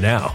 now.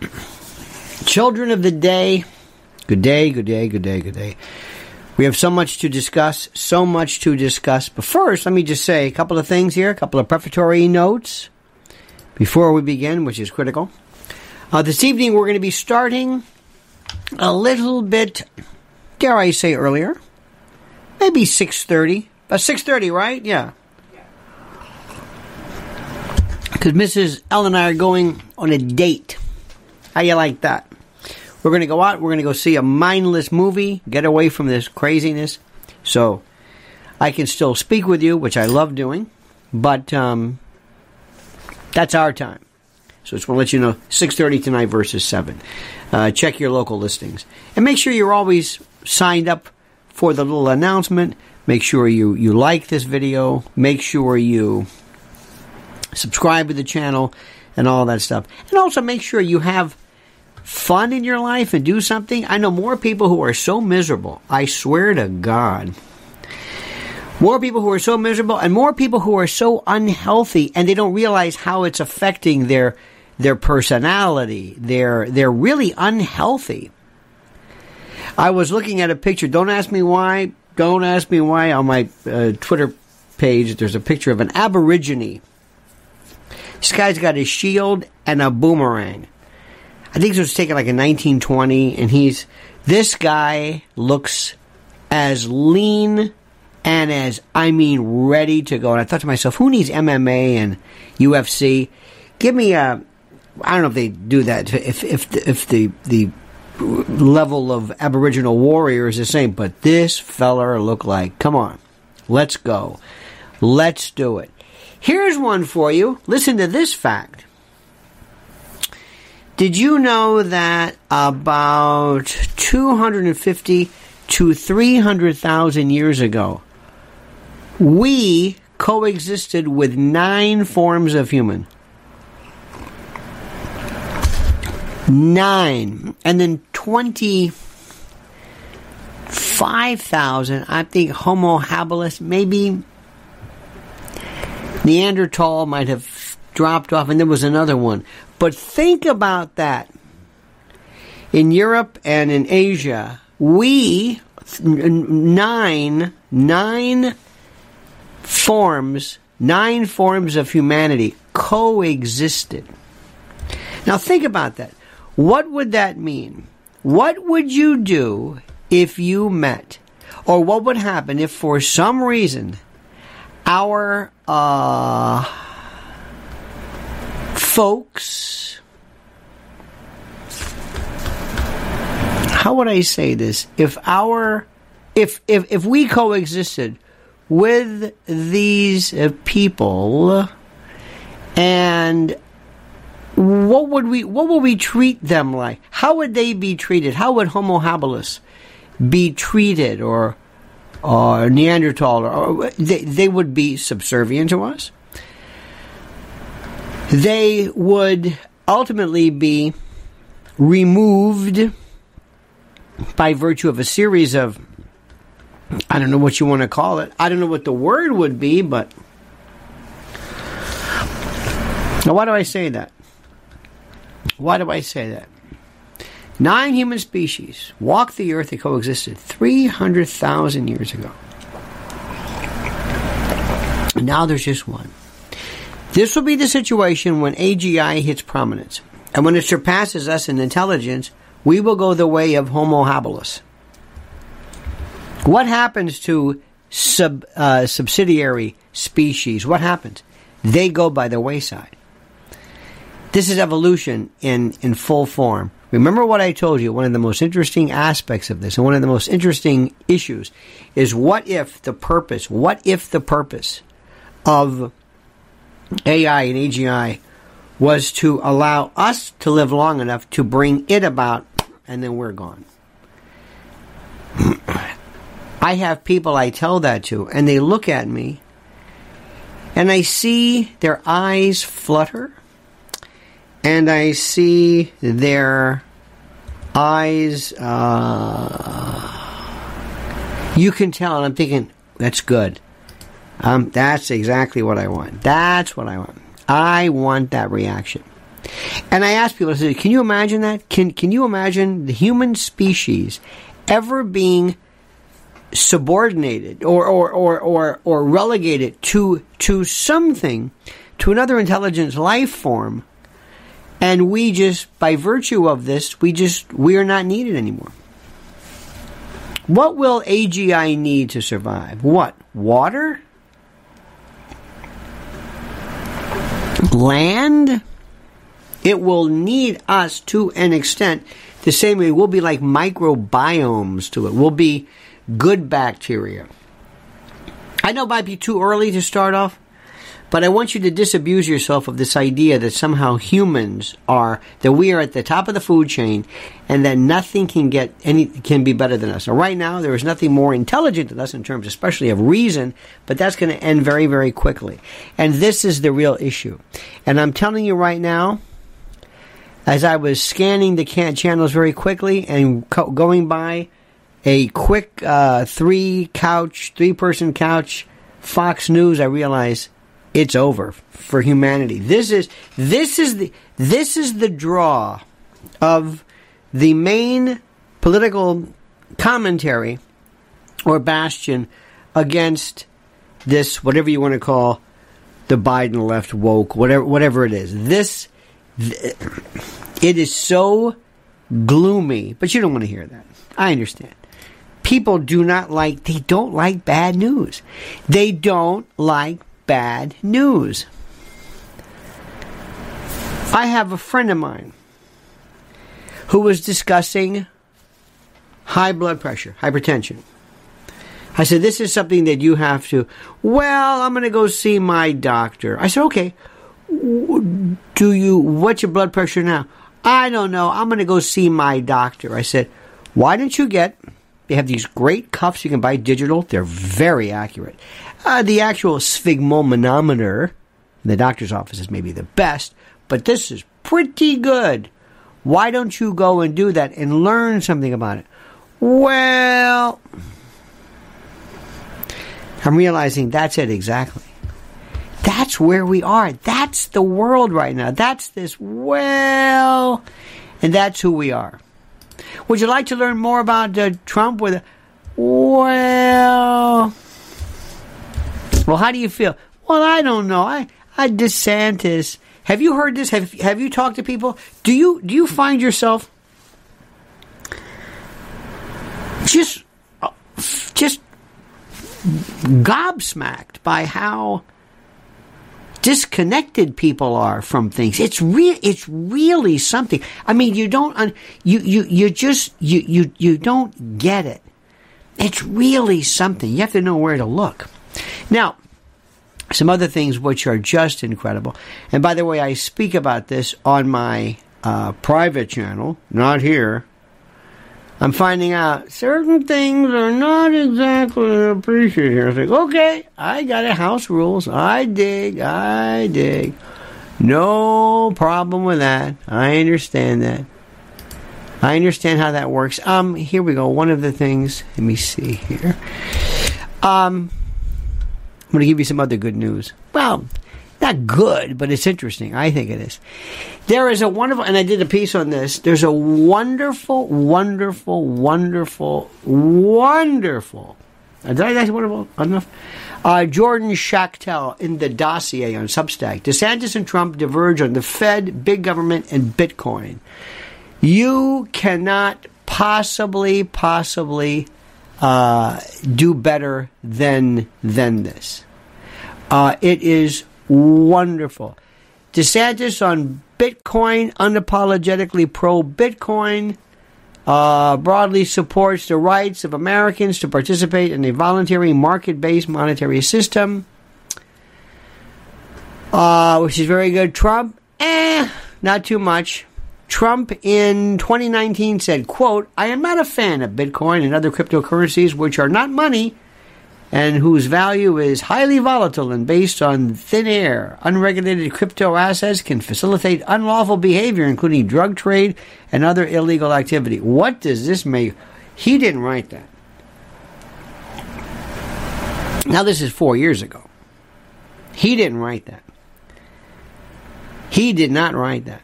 Children of the day, good day, good day, good day, good day. We have so much to discuss, so much to discuss. But first, let me just say a couple of things here, a couple of prefatory notes before we begin, which is critical. Uh, this evening, we're going to be starting a little bit, dare I say, earlier, maybe six thirty. About six thirty, right? Yeah. Because Mrs. L and I are going on a date. How you like that? We're going to go out. We're going to go see a mindless movie, get away from this craziness. So I can still speak with you, which I love doing, but um, that's our time. So just want to let you know, 6.30 tonight versus 7. Uh, check your local listings. And make sure you're always signed up for the little announcement. Make sure you, you like this video. Make sure you subscribe to the channel, and all that stuff. And also make sure you have fun in your life and do something. I know more people who are so miserable. I swear to God. More people who are so miserable and more people who are so unhealthy and they don't realize how it's affecting their their personality. They're they're really unhealthy. I was looking at a picture. Don't ask me why. Don't ask me why. On my uh, Twitter page, there's a picture of an Aborigine. This guy's got a shield and a boomerang. I think this was taken like in 1920, and he's this guy looks as lean and as I mean ready to go. And I thought to myself, who needs MMA and UFC? Give me a. I don't know if they do that. If if the, if the the level of Aboriginal warrior is the same, but this feller looked like, come on, let's go, let's do it. Here's one for you. Listen to this fact. Did you know that about 250 to 300,000 years ago, we coexisted with nine forms of human? Nine. And then 25,000, I think Homo habilis, maybe Neanderthal might have dropped off, and there was another one. But think about that. In Europe and in Asia, we nine nine forms nine forms of humanity coexisted. Now think about that. What would that mean? What would you do if you met, or what would happen if for some reason our uh, folks, how would I say this? If our, if if if we coexisted with these people, and what would we what would we treat them like? How would they be treated? How would Homo habilis be treated, or or Neanderthal, or they, they would be subservient to us? They would ultimately be removed by virtue of a series of I don't know what you want to call it. I don't know what the word would be, but now why do I say that? Why do I say that? Nine human species walked the earth and coexisted 300,000 years ago. Now there's just one. This will be the situation when AGI hits prominence. And when it surpasses us in intelligence, we will go the way of Homo habilis. What happens to sub, uh, subsidiary species? What happens? They go by the wayside. This is evolution in, in full form. Remember what I told you, one of the most interesting aspects of this, and one of the most interesting issues, is what if the purpose, what if the purpose of AI and AGI was to allow us to live long enough to bring it about, and then we're gone. I have people I tell that to, and they look at me, and I see their eyes flutter, and I see their eyes. Uh, you can tell, and I'm thinking, that's good. Um, that's exactly what I want. That's what I want. I want that reaction. And I ask people, I can you imagine that? Can can you imagine the human species ever being subordinated or or, or, or, or relegated to to something, to another intelligence life form and we just, by virtue of this, we just, we are not needed anymore. What will AGI need to survive? What? Water? Land? It will need us to an extent. The same way we'll be like microbiomes to it. We'll be good bacteria. I know it might be too early to start off, But I want you to disabuse yourself of this idea that somehow humans are that we are at the top of the food chain, and that nothing can get any can be better than us. So right now, there is nothing more intelligent than us in terms, especially of reason. But that's going to end very, very quickly. And this is the real issue. And I'm telling you right now, as I was scanning the can- channels very quickly and co- going by a quick uh, three couch, three person couch, Fox News, I realized it's over for humanity. This is this is the this is the draw of the main political commentary or bastion against this whatever you want to call the Biden left woke whatever whatever it is. This th- it is so gloomy, but you don't want to hear that. I understand. People do not like they don't like bad news. They don't like bad news. I have a friend of mine who was discussing high blood pressure, hypertension. I said, This is something that you have to. Well, I'm going to go see my doctor. I said, Okay. Do you, what's your blood pressure now? I don't know. I'm going to go see my doctor. I said, Why don't you get, they have these great cuffs you can buy digital. They're very accurate. Uh, the actual sphygmomanometer in the doctor's office is maybe the best, but this is pretty good. Why don't you go and do that and learn something about it? Well, I'm realizing that's it exactly. That's where we are. That's the world right now. That's this well, and that's who we are. Would you like to learn more about uh, Trump with a well? Well, how do you feel? Well, I don't know. I, I DeSantis. Have you heard this? Have Have you talked to people? Do you Do you find yourself just uh, just gobsmacked by how disconnected people are from things. It's real. It's really something. I mean, you don't. You you you just you you you don't get it. It's really something. You have to know where to look. Now, some other things which are just incredible. And by the way, I speak about this on my uh, private channel, not here. I'm finding out certain things are not exactly appreciated here. It's like, okay, I got it. House rules. I dig. I dig. No problem with that. I understand that. I understand how that works. Um, here we go. One of the things. Let me see here. Um, I'm going to give you some other good news. Well, not good, but it's interesting. I think it is. There is a wonderful, and I did a piece on this. There's a wonderful, wonderful, wonderful, wonderful. Did I say wonderful enough? Uh, Jordan Schachtel in the dossier on Substack. DeSantis and Trump diverge on the Fed, big government, and Bitcoin. You cannot possibly, possibly uh, do better than than this. Uh, it is wonderful. DeSantis on Bitcoin, unapologetically pro Bitcoin, uh, broadly supports the rights of Americans to participate in a voluntary market based monetary system, uh, which is very good. Trump, eh, not too much. Trump in 2019 said, quote, I am not a fan of Bitcoin and other cryptocurrencies which are not money and whose value is highly volatile and based on thin air. Unregulated crypto assets can facilitate unlawful behavior, including drug trade and other illegal activity. What does this make? He didn't write that. Now, this is four years ago. He didn't write that. He did not write that.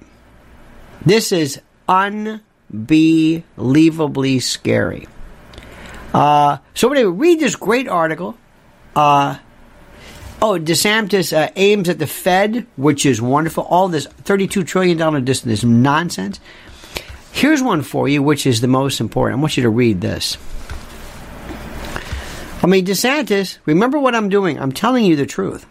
This is unbelievably scary. Uh, so anyway, read this great article. Uh, oh, DeSantis uh, aims at the Fed, which is wonderful. All this $32 trillion this, this nonsense. Here's one for you, which is the most important. I want you to read this. I mean, DeSantis, remember what I'm doing. I'm telling you the truth.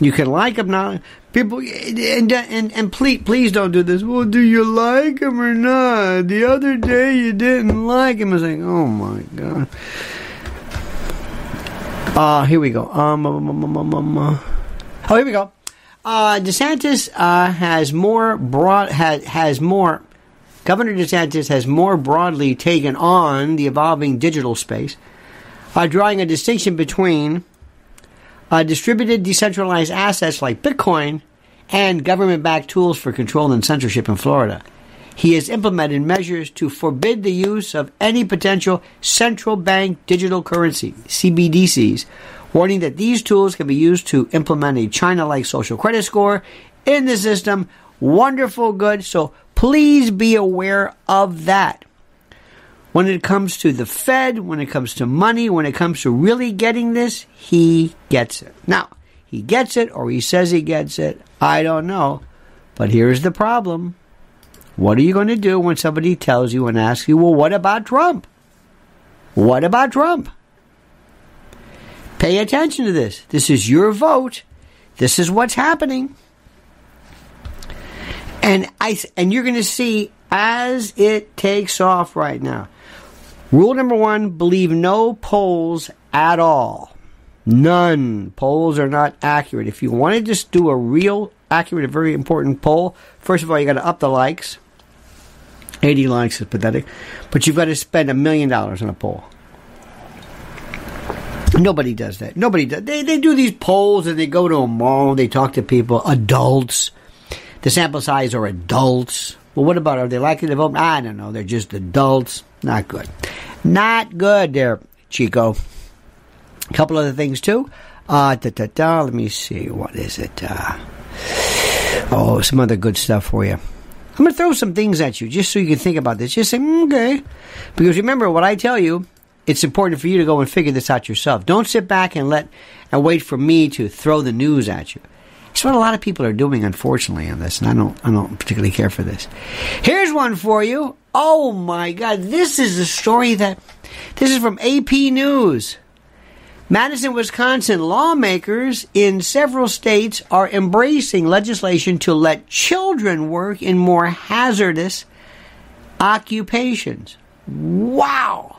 You can like him now. People and and and please please don't do this. Well, do you like him or not? The other day you didn't like him. I was like, oh my god. Uh here we go. Um, uh. Oh, here we go. Uh, DeSantis uh, has more broad has has more. Governor DeSantis has more broadly taken on the evolving digital space, uh, drawing a distinction between uh, distributed decentralized assets like Bitcoin and government-backed tools for control and censorship in Florida. He has implemented measures to forbid the use of any potential central bank digital currency (CBDCs) warning that these tools can be used to implement a China like social credit score in the system. Wonderful, good. So please be aware of that. When it comes to the Fed, when it comes to money, when it comes to really getting this, he gets it. Now, he gets it or he says he gets it. I don't know. But here's the problem. What are you going to do when somebody tells you and asks you, well, what about Trump? What about Trump? Pay attention to this. This is your vote. This is what's happening. And I and you're going to see as it takes off right now. Rule number 1, believe no polls at all. None. Polls are not accurate. If you want to just do a real accurate, a very important poll, first of all, you got to up the likes. 80 likes is pathetic. But you've got to spend a million dollars on a poll. Nobody does that. Nobody does. They, they do these polls and they go to a mall, and they talk to people, adults. The sample size are adults. Well, what about, are they likely to vote? I don't know. They're just adults. Not good. Not good there, Chico. A couple other things too. Uh, da, da, da, let me see. What is it? Uh, oh, some other good stuff for you. I'm going to throw some things at you just so you can think about this. Just say, okay. Because remember what I tell you, it's important for you to go and figure this out yourself. Don't sit back and let and wait for me to throw the news at you. It's what a lot of people are doing, unfortunately, on this, and I don't, I don't particularly care for this. Here's one for you. Oh my God, this is a story that this is from AP News. Madison, Wisconsin lawmakers in several states are embracing legislation to let children work in more hazardous occupations. Wow!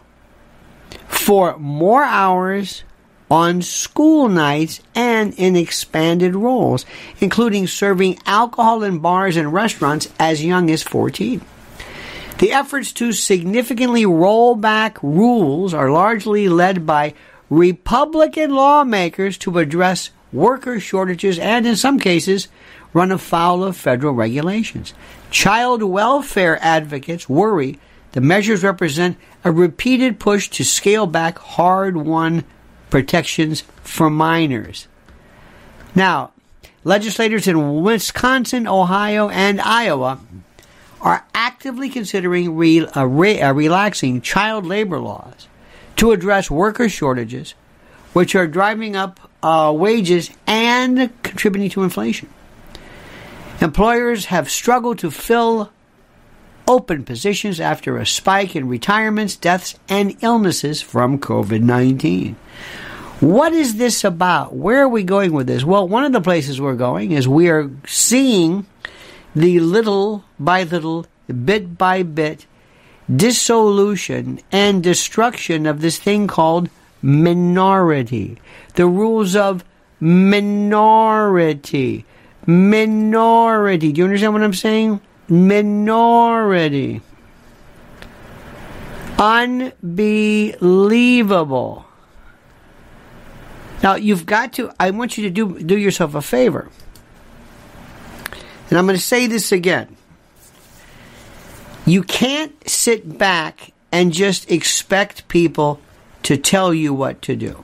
For more hours on school nights and in expanded roles, including serving alcohol in bars and restaurants as young as 14. The efforts to significantly roll back rules are largely led by Republican lawmakers to address worker shortages and, in some cases, run afoul of federal regulations. Child welfare advocates worry the measures represent a repeated push to scale back hard won protections for minors. Now, legislators in Wisconsin, Ohio, and Iowa are actively considering re- uh, re- uh, relaxing child labor laws to address worker shortages, which are driving up uh, wages and contributing to inflation. Employers have struggled to fill open positions after a spike in retirements, deaths, and illnesses from COVID 19. What is this about? Where are we going with this? Well, one of the places we're going is we are seeing the little by little, bit by bit, dissolution and destruction of this thing called minority. The rules of minority. Minority. Do you understand what I'm saying? Minority. Unbelievable. Now you've got to I want you to do do yourself a favor. And I'm going to say this again. You can't sit back and just expect people to tell you what to do.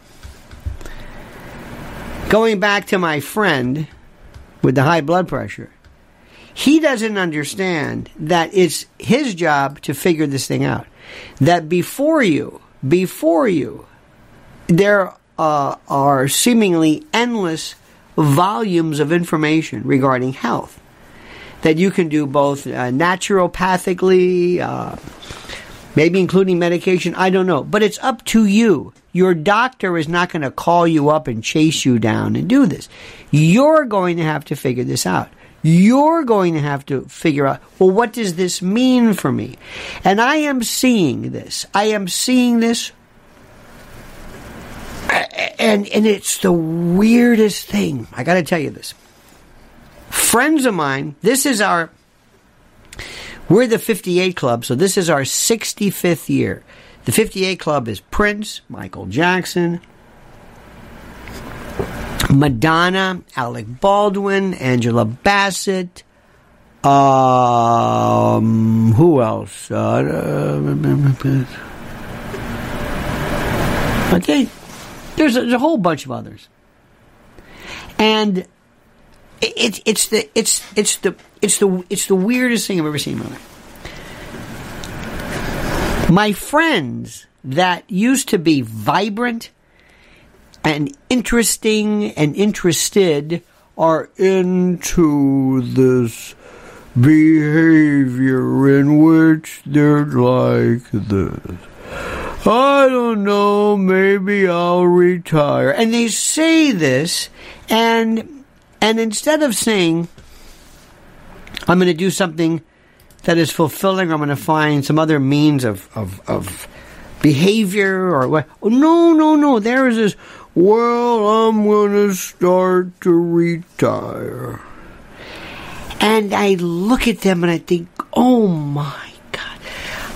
Going back to my friend with the high blood pressure, he doesn't understand that it's his job to figure this thing out. That before you, before you, there uh, are seemingly endless volumes of information regarding health that you can do both uh, naturopathically, uh, maybe including medication. I don't know. But it's up to you. Your doctor is not going to call you up and chase you down and do this. You're going to have to figure this out. You're going to have to figure out, well, what does this mean for me? And I am seeing this. I am seeing this and and it's the weirdest thing. I got to tell you this. Friends of mine, this is our we're the 58 Club, so this is our 65th year. The 58 Club is Prince, Michael Jackson, Madonna, Alec Baldwin, Angela Bassett, um, who else? Uh, I think there's a, there's a whole bunch of others, and it's it's the it's it's the it's the it's the weirdest thing I've ever seen in my life. My friends that used to be vibrant and interesting and interested are into this behavior in which they're like this. I don't know, maybe I'll retire. And they say this and and instead of saying I'm going to do something that is fulfilling, or I'm going to find some other means of of, of behavior or what. No, no, no. There is this. Well, I'm going to start to retire. And I look at them and I think, oh my God.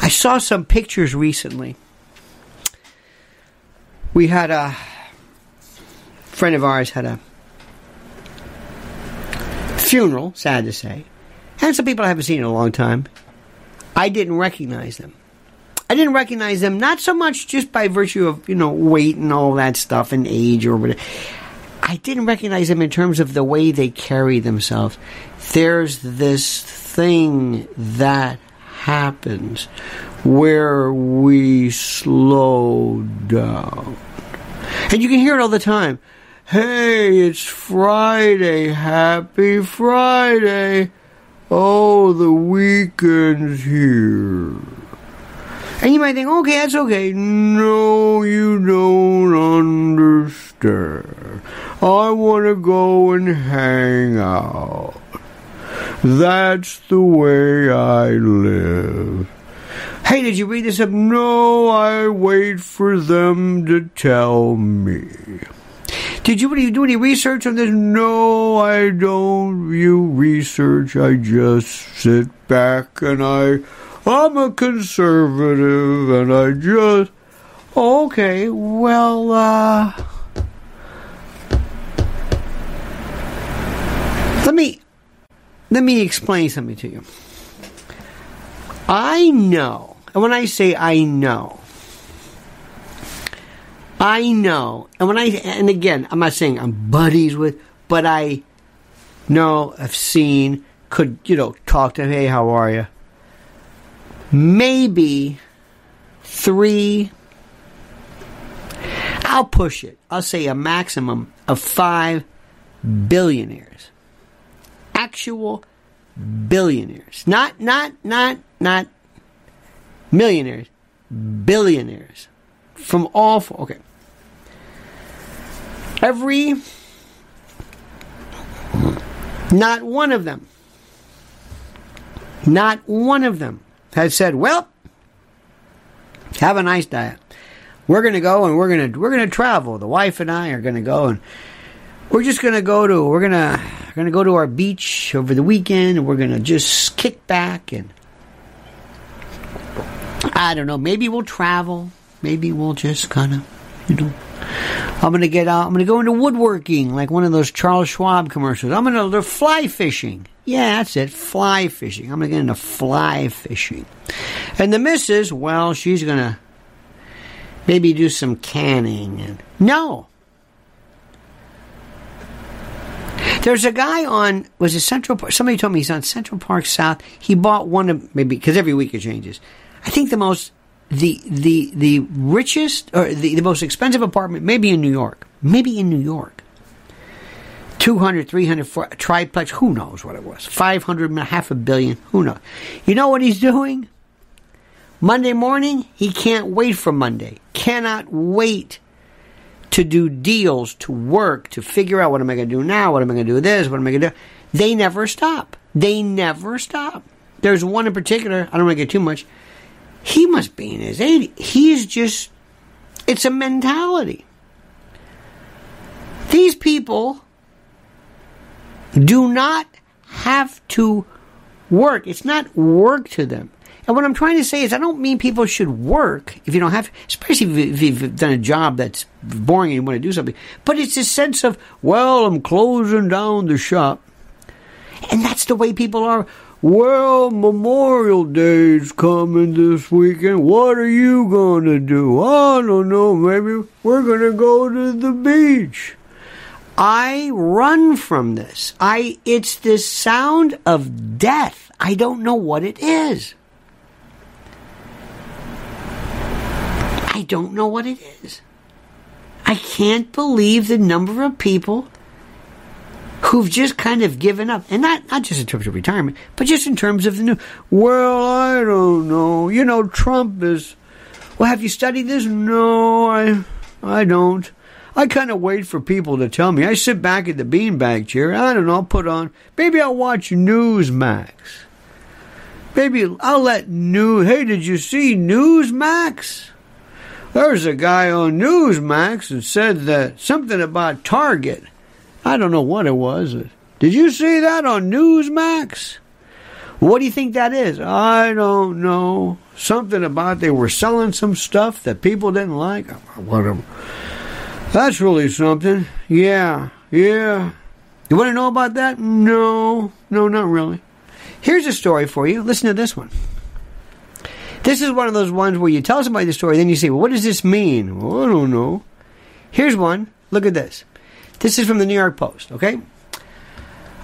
I saw some pictures recently. We had a friend of ours had a funeral, sad to say. And some people I haven't seen in a long time. I didn't recognize them. I didn't recognize them not so much just by virtue of, you know, weight and all that stuff and age or whatever. I didn't recognize them in terms of the way they carry themselves. There's this thing that happens where we slow down. And you can hear it all the time. Hey, it's Friday. Happy Friday. Oh, the weekend's here. And you might think, okay, that's okay. No, you don't understand. I want to go and hang out. That's the way I live. Hey, did you read this up? No, I wait for them to tell me. Did you, do you do any research on this? No, I don't view research. I just sit back and I, I'm a conservative and I just, okay, well, uh, let me, let me explain something to you. I know, and when I say I know, I know, and when I and again, I'm not saying I'm buddies with, but I know, I've seen, could you know, talk to, hey, how are you? Maybe three. I'll push it. I'll say a maximum of five billionaires, actual billionaires, not not not not millionaires, billionaires from all. Four, okay. Every, not one of them, not one of them has said, well, have a nice diet. We're going to go and we're going to, we're going to travel. The wife and I are going to go and we're just going to go to, we're going to, we're going to go to our beach over the weekend and we're going to just kick back and I don't know, maybe we'll travel. Maybe we'll just kind of, you know, I'm gonna get out. I'm gonna go into woodworking, like one of those Charles Schwab commercials. I'm gonna do fly fishing. Yeah, that's it, fly fishing. I'm gonna get into fly fishing. And the missus, well, she's gonna maybe do some canning. And no, There's a guy on was it Central Park? Somebody told me he's on Central Park South. He bought one of maybe because every week it changes. I think the most the the the richest or the, the most expensive apartment maybe in New York maybe in New York. 200 300 triplex who knows what it was? 500 half a billion who knows? You know what he's doing? Monday morning he can't wait for Monday. Cannot wait to do deals to work to figure out what am I going to do now what am I going to do this what am I going to do? They never stop. They never stop. There's one in particular I don't want to get too much he must be in his 80s. He's just, it's a mentality. These people do not have to work. It's not work to them. And what I'm trying to say is, I don't mean people should work if you don't have, especially if you've done a job that's boring and you want to do something. But it's a sense of, well, I'm closing down the shop. And that's the way people are. Well, Memorial Day's coming this weekend. What are you going to do? I don't know. Maybe we're going to go to the beach. I run from this. I it's this sound of death. I don't know what it is. I don't know what it is. I can't believe the number of people who've just kind of given up, and not not just in terms of retirement, but just in terms of the new. Well, I don't know. You know, Trump is. Well, have you studied this? No, I I don't. I kind of wait for people to tell me. I sit back at the beanbag chair. I don't know. I'll put on. Maybe I'll watch Newsmax. Maybe I'll let New. Hey, did you see Newsmax? There's a guy on Newsmax that said that something about Target. I don't know what it was. Did you see that on Newsmax? What do you think that is? I don't know. Something about they were selling some stuff that people didn't like. That's really something. Yeah, yeah. You want to know about that? No, no, not really. Here's a story for you. Listen to this one. This is one of those ones where you tell somebody the story, then you say, well, what does this mean? Well, I don't know. Here's one. Look at this. This is from the New York Post, okay?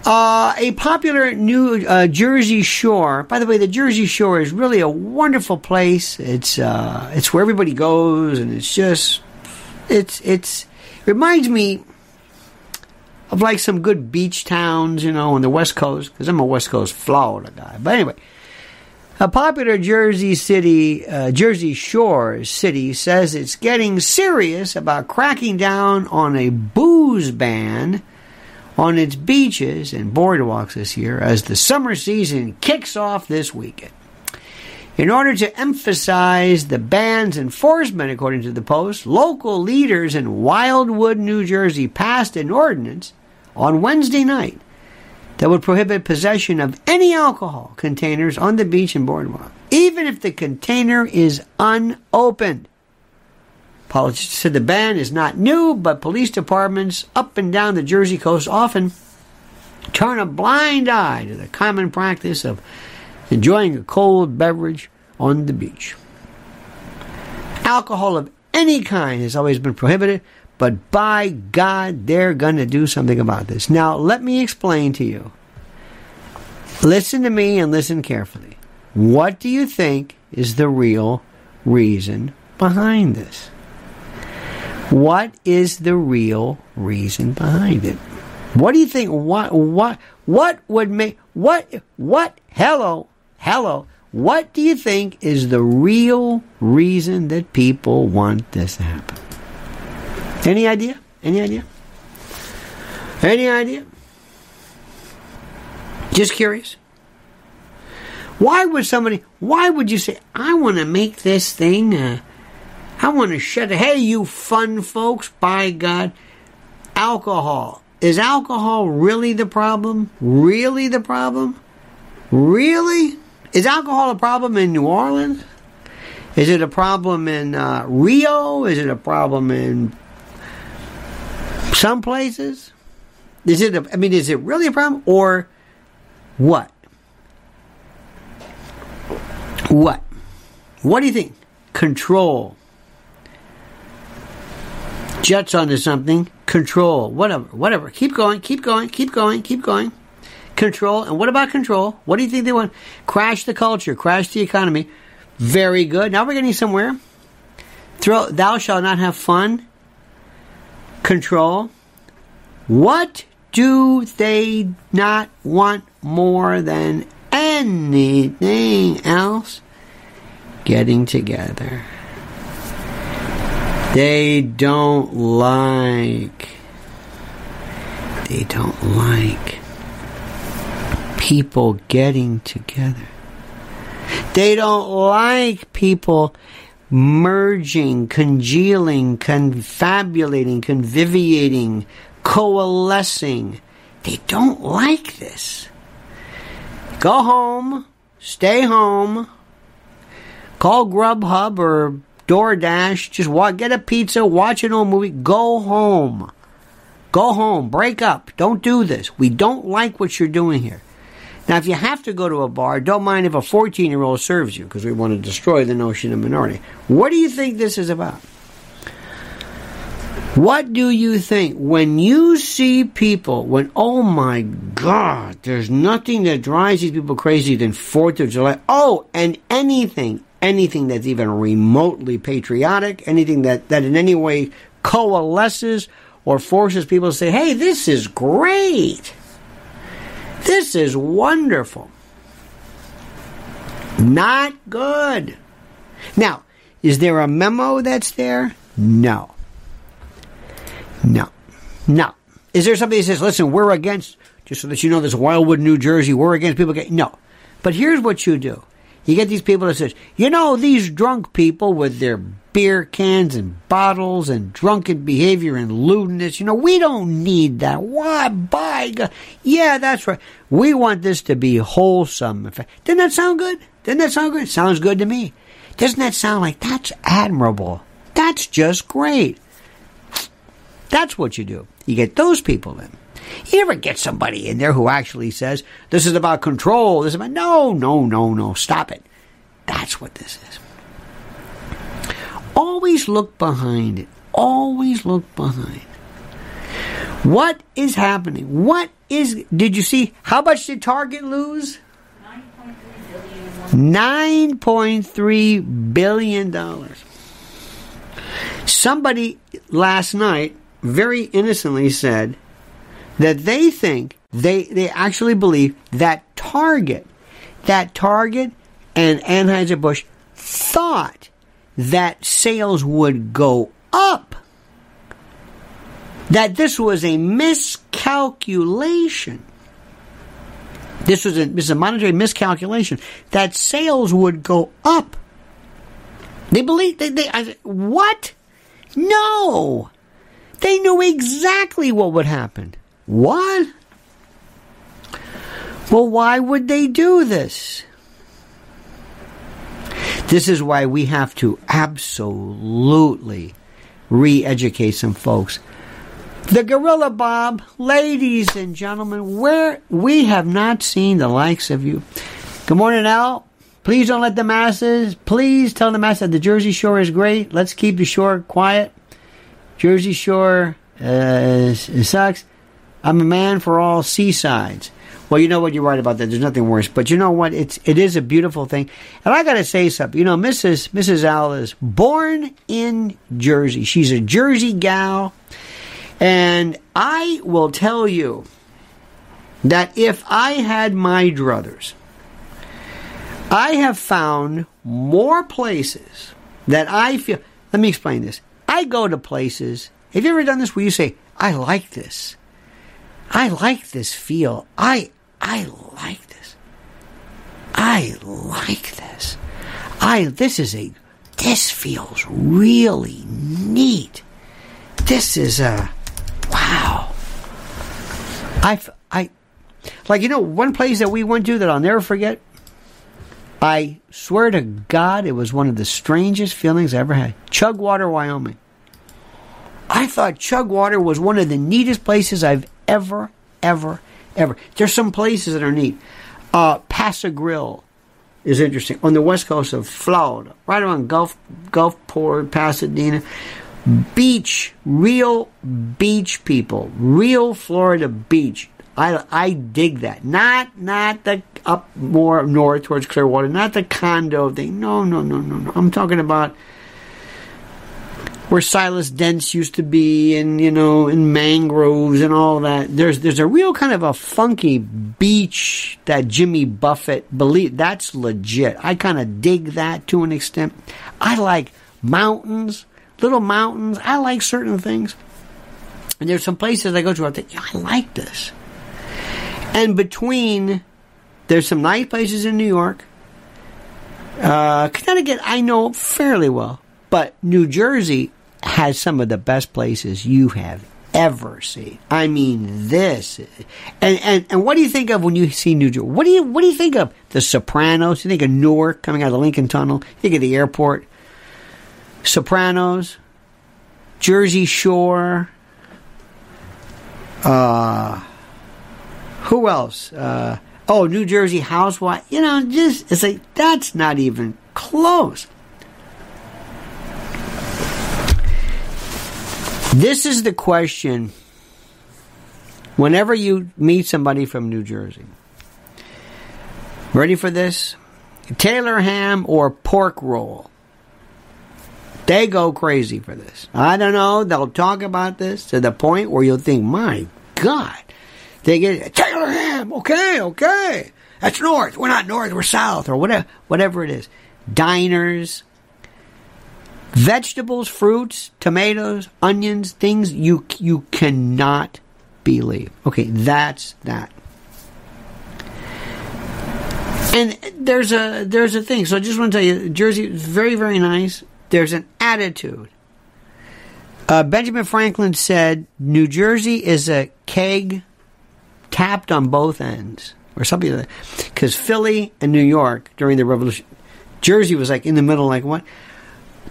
Uh, a popular New uh, Jersey Shore. By the way, the Jersey Shore is really a wonderful place. It's uh, it's where everybody goes, and it's just it's it's it reminds me of like some good beach towns, you know, on the West Coast. Because I'm a West Coast Florida guy. But anyway, a popular Jersey City, uh, Jersey Shore city says it's getting serious about cracking down on a booze ban on its beaches and boardwalks this year as the summer season kicks off this weekend. In order to emphasize the ban's enforcement, according to the Post, local leaders in Wildwood, New Jersey passed an ordinance on Wednesday night that would prohibit possession of any alcohol containers on the beach and boardwalk, even if the container is unopened. Politicians said the ban is not new, but police departments up and down the Jersey coast often turn a blind eye to the common practice of enjoying a cold beverage on the beach. Alcohol of any kind has always been prohibited, but by God, they're going to do something about this. Now, let me explain to you. Listen to me and listen carefully. What do you think is the real reason behind this? What is the real reason behind it? What do you think? What what what would make what what? Hello, hello. What do you think is the real reason that people want this to happen? Any idea? Any idea? Any idea? Just curious. Why would somebody? Why would you say I want to make this thing? Uh, I want to shut it. Hey, you fun folks, by God. Alcohol. Is alcohol really the problem? Really the problem? Really? Is alcohol a problem in New Orleans? Is it a problem in uh, Rio? Is it a problem in some places? Is it? A, I mean, is it really a problem or what? What? What do you think? Control. Jets onto something. Control. Whatever. Whatever. Keep going. Keep going. Keep going. Keep going. Control. And what about control? What do you think they want? Crash the culture. Crash the economy. Very good. Now we're getting somewhere. Throw. Thou shalt not have fun. Control. What do they not want more than anything else? Getting together. They don't like. They don't like people getting together. They don't like people merging, congealing, confabulating, conviviating, coalescing. They don't like this. Go home, stay home, call Grubhub or DoorDash, just walk, get a pizza, watch an old movie, go home. Go home, break up. Don't do this. We don't like what you're doing here. Now, if you have to go to a bar, don't mind if a 14 year old serves you because we want to destroy the notion of minority. What do you think this is about? What do you think when you see people, when, oh my God, there's nothing that drives these people crazy than 4th of July? Oh, and anything, anything that's even remotely patriotic, anything that, that in any way coalesces or forces people to say, hey, this is great. This is wonderful. Not good. Now, is there a memo that's there? No. No. No. Is there somebody that says, listen, we're against, just so that you know this Wildwood, New Jersey, we're against people getting, no. But here's what you do. You get these people that says, you know, these drunk people with their beer cans and bottles and drunken behavior and lewdness, you know, we don't need that. Why? By God. Yeah, that's right. We want this to be wholesome. Didn't that sound good? Didn't that sound good? Sounds good to me. Doesn't that sound like that's admirable? That's just great. That's what you do. You get those people in. You never get somebody in there who actually says, this is about control. This is about, no, no, no, no, stop it. That's what this is. Always look behind it. Always look behind. What is happening? What is, did you see, how much did Target lose? $9.3 billion. Somebody last night very innocently said, that they think they they actually believe that Target, that Target and Anheuser Busch thought that sales would go up. That this was a miscalculation. This was a, this is a monetary miscalculation. That sales would go up. They believe they, they I, what? No. They knew exactly what would happen. What? Well, why would they do this? This is why we have to absolutely re educate some folks. The Gorilla Bob, ladies and gentlemen, where we have not seen the likes of you. Good morning, Al. Please don't let the masses, please tell the masses that the Jersey Shore is great. Let's keep the shore quiet. Jersey Shore uh, sucks. I'm a man for all seasides. Well, you know what? You're right about that. There's nothing worse. But you know what? It's it is a beautiful thing. And I got to say something. You know, Mrs. Mrs. Al is born in Jersey. She's a Jersey gal, and I will tell you that if I had my druthers, I have found more places that I feel. Let me explain this. I go to places. Have you ever done this where you say, "I like this"? I like this feel. I I like this. I like this. I this is a this feels really neat. This is a wow. I I like you know one place that we went to that I'll never forget. I swear to God, it was one of the strangest feelings I ever had. Chugwater, Wyoming. I thought Chugwater was one of the neatest places I've ever, ever, ever. There's some places that are neat. Uh, Pass-a-Grille is interesting on the west coast of Florida, right around Gulf Gulfport, Pasadena. Beach, real beach people, real Florida beach. I, I dig that. Not not the up more north towards Clearwater, not the condo thing. No, no, no, no, no. I'm talking about where Silas Dent's used to be, and you know, in mangroves and all that. There's there's a real kind of a funky beach that Jimmy Buffett believe that's legit. I kind of dig that to an extent. I like mountains, little mountains. I like certain things, and there's some places I go to. I think yeah, I like this. And between there's some nice places in New York. Uh, Connecticut, I know fairly well, but New Jersey has some of the best places you have ever seen. I mean, this. And, and and what do you think of when you see New Jersey? What do you what do you think of The Sopranos? You think of Newark coming out of the Lincoln Tunnel? You think of the airport? Sopranos, Jersey Shore. Uh, who else? Uh, oh, New Jersey Housewife. You know, just it's like that's not even close. This is the question whenever you meet somebody from New Jersey. Ready for this? Taylor ham or pork roll? They go crazy for this. I don't know. They'll talk about this to the point where you'll think, my God. They get Taylor ham. Okay, okay. That's north. We're not north. We're south or whatever, whatever it is. Diners, vegetables, fruits, tomatoes, onions, things you you cannot believe. Okay, that's that. And there's a there's a thing. So I just want to tell you, Jersey is very very nice. There's an attitude. Uh, Benjamin Franklin said, "New Jersey is a keg tapped on both ends, or something like that." Because Philly and New York during the Revolution, Jersey was like in the middle, like what?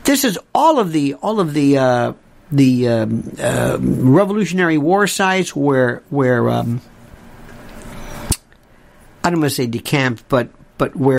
This is all of the all of the uh, the um, uh, Revolutionary War sites where where um, I don't want to say decamped, but but where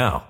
now.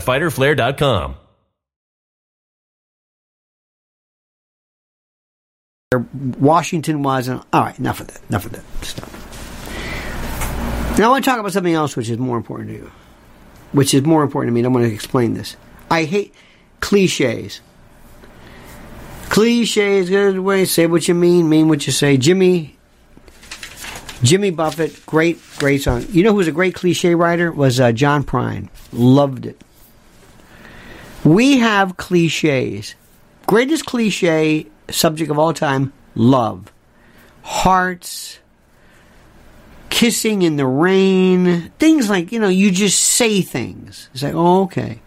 www.fighterflare.com. Washington was. And, all right, enough of that. Enough of that stuff. Now I want to talk about something else which is more important to you. which is more important to me, I'm going to explain this. I hate cliches. Cliches, good way. Say what you mean, mean what you say. Jimmy, Jimmy Buffett, great, great song. You know who's a great cliche writer? Was uh, John Prine. Loved it. We have cliches. Greatest cliche subject of all time: love, hearts, kissing in the rain, things like you know. You just say things. It's like, oh, okay.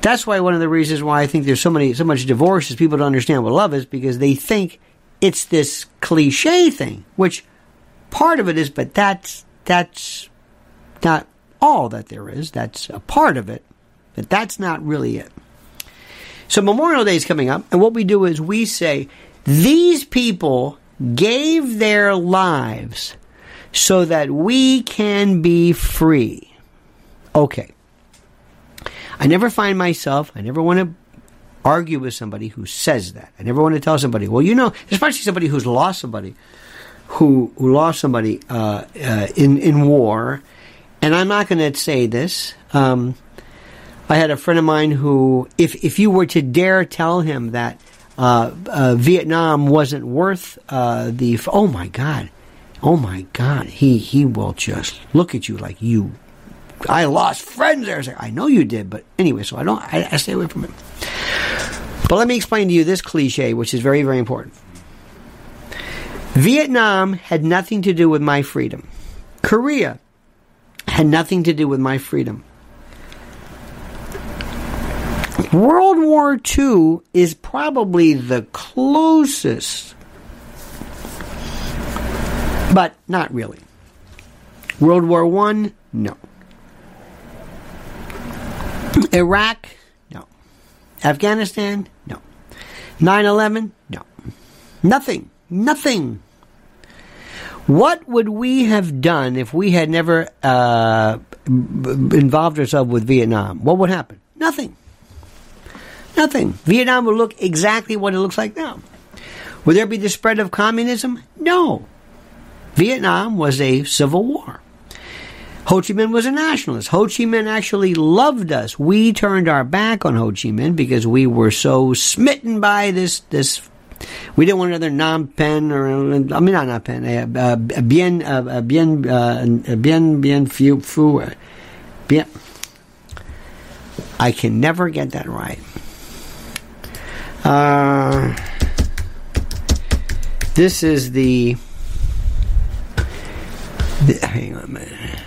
That's why one of the reasons why I think there's so many so much divorce is people don't understand what love is because they think it's this cliche thing, which part of it is, but that's that's not all that there is. That's a part of it, but that's not really it. So Memorial Day is coming up, and what we do is we say these people gave their lives so that we can be free. Okay. I never find myself, I never want to argue with somebody who says that. I never want to tell somebody, well, you know, especially somebody who's lost somebody, who, who lost somebody uh, uh, in, in war. And I'm not going to say this. Um, I had a friend of mine who, if, if you were to dare tell him that uh, uh Vietnam wasn't worth uh, the, oh my God, oh my God, he, he will just look at you like you I lost friends there. I, like, I know you did, but anyway, so I don't. I, I stay away from it. But let me explain to you this cliche, which is very, very important. Vietnam had nothing to do with my freedom. Korea had nothing to do with my freedom. World War II is probably the closest, but not really. World War I, no. Iraq? No. Afghanistan? No. 9 11? No. Nothing. Nothing. What would we have done if we had never uh, involved ourselves with Vietnam? What would happen? Nothing. Nothing. Vietnam will look exactly what it looks like now. Would there be the spread of communism? No. Vietnam was a civil war. Ho Chi Minh was a nationalist. Ho Chi Minh actually loved us. We turned our back on Ho Chi Minh because we were so smitten by this this. We didn't want another Phnom Penh or I mean not Phnom Penh. Uh, uh, bien uh, bien uh, bien bien few fu uh, bien. I can never get that right. Uh, this is the, the hang on a minute.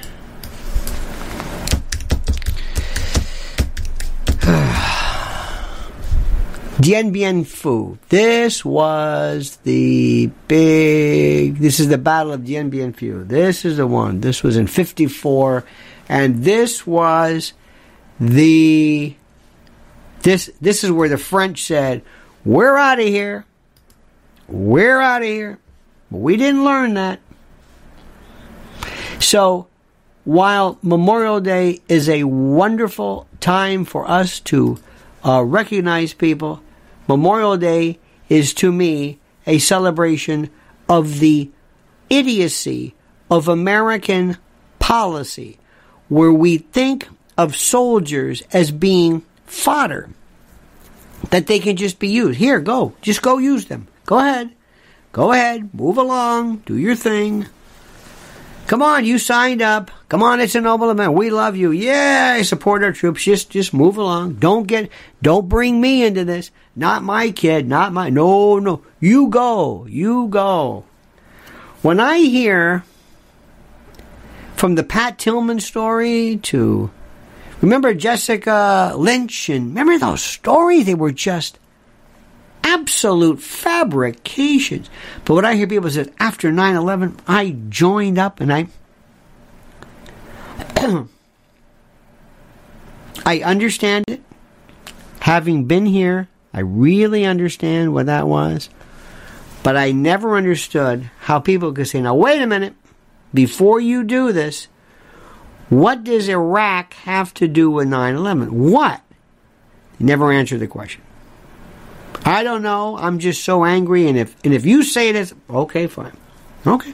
Dien Bien Phu. This was the big, this is the Battle of Dien Bien Phu. This is the one. This was in 54. And this was the, this, this is where the French said, we're out of here. We're out of here. But we didn't learn that. So, while Memorial Day is a wonderful time for us to uh, recognize people, Memorial Day is to me a celebration of the idiocy of American policy, where we think of soldiers as being fodder, that they can just be used. Here, go. Just go use them. Go ahead. Go ahead. Move along. Do your thing. Come on, you signed up. Come on, it's a noble event. We love you. Yeah, support our troops. Just just move along. Don't get don't bring me into this. Not my kid, not my no, no. You go. You go. When I hear from the Pat Tillman story to remember Jessica Lynch and remember those stories? They were just absolute fabrications. But what I hear people say after 9 11, I joined up and I. I understand it. Having been here, I really understand what that was. But I never understood how people could say, now, wait a minute, before you do this, what does Iraq have to do with 9 11? What? never answered the question. I don't know. I'm just so angry. And if and if you say this, okay, fine, okay.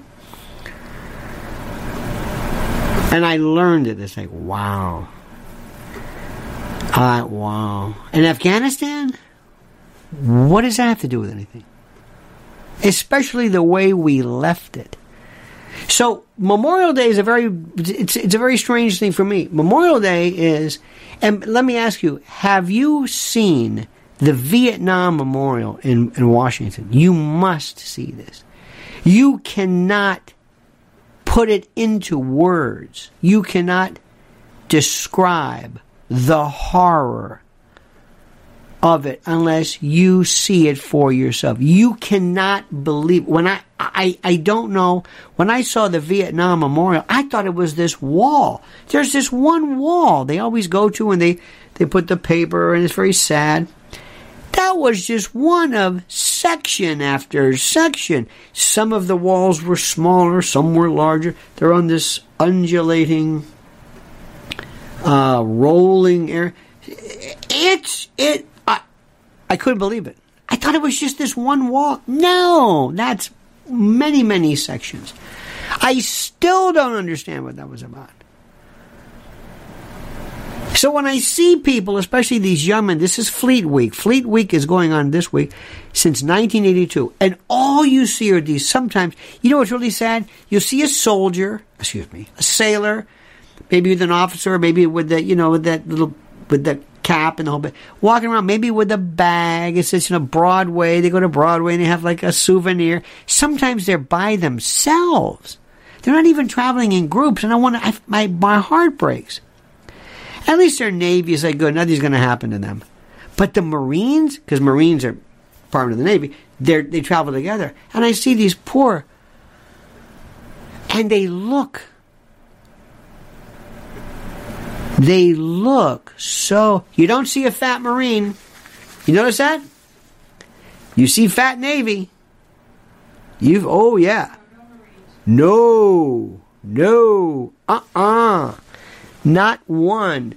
And I learned it. It's like wow, Uh, wow. And Afghanistan? What does that have to do with anything? Especially the way we left it. So Memorial Day is a very it's it's a very strange thing for me. Memorial Day is and let me ask you, have you seen the Vietnam Memorial in, in Washington? You must see this. You cannot put it into words. You cannot describe the horror of it unless you see it for yourself. You cannot believe when I I I don't know when I saw the Vietnam Memorial, I thought it was this wall. There's this one wall they always go to and they they put the paper and it's very sad. That was just one of section after section. Some of the walls were smaller, some were larger. They're on this undulating uh, rolling air. It's it I couldn't believe it. I thought it was just this one wall. No, that's many, many sections. I still don't understand what that was about. So when I see people, especially these young men, this is Fleet Week. Fleet Week is going on this week since 1982. And all you see are these sometimes, you know what's really sad? You'll see a soldier, excuse me, a sailor, maybe with an officer, maybe with that, you know, with that little, with the cap and the whole bit. Walking around maybe with a bag. It says, you know, Broadway. They go to Broadway and they have like a souvenir. Sometimes they're by themselves. They're not even traveling in groups. And I want to, my, my heart breaks. At least their Navy is like good. Nothing's going to happen to them. But the Marines, because Marines are part of the Navy, they they travel together. And I see these poor, and they look They look so. You don't see a fat Marine. You notice that? You see fat Navy. You've, oh yeah. No, no, uh uh-uh. uh. Not one.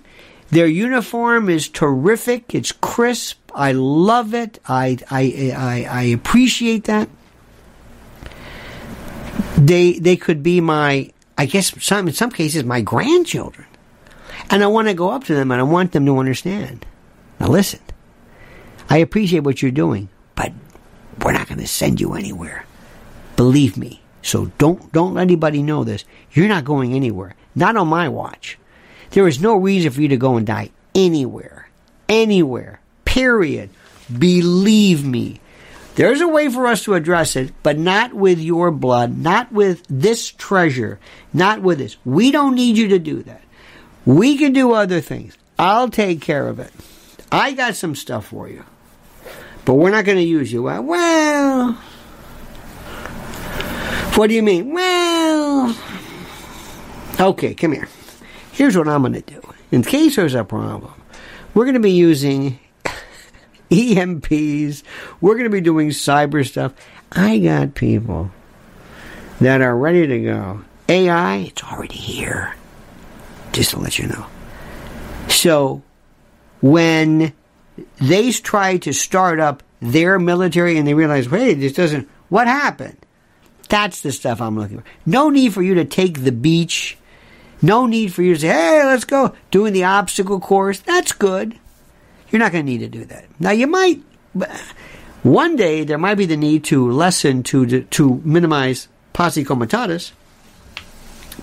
Their uniform is terrific. It's crisp. I love it. I, I, I, I appreciate that. They, they could be my, I guess some, in some cases, my grandchildren. And I want to go up to them and I want them to understand. Now listen, I appreciate what you're doing, but we're not going to send you anywhere. Believe me. So don't don't let anybody know this. You're not going anywhere. Not on my watch. There is no reason for you to go and die anywhere. Anywhere. Period. Believe me. There's a way for us to address it, but not with your blood, not with this treasure, not with this. We don't need you to do that. We can do other things. I'll take care of it. I got some stuff for you. But we're not going to use you. Well, what do you mean? Well, okay, come here. Here's what I'm going to do. In case there's a problem, we're going to be using EMPs. We're going to be doing cyber stuff. I got people that are ready to go. AI, it's already here just to let you know. So, when they try to start up their military and they realize, hey, this doesn't, what happened? That's the stuff I'm looking for. No need for you to take the beach. No need for you to say, hey, let's go. Doing the obstacle course. That's good. You're not going to need to do that. Now, you might, one day, there might be the need to lessen, to, to minimize posse comitatus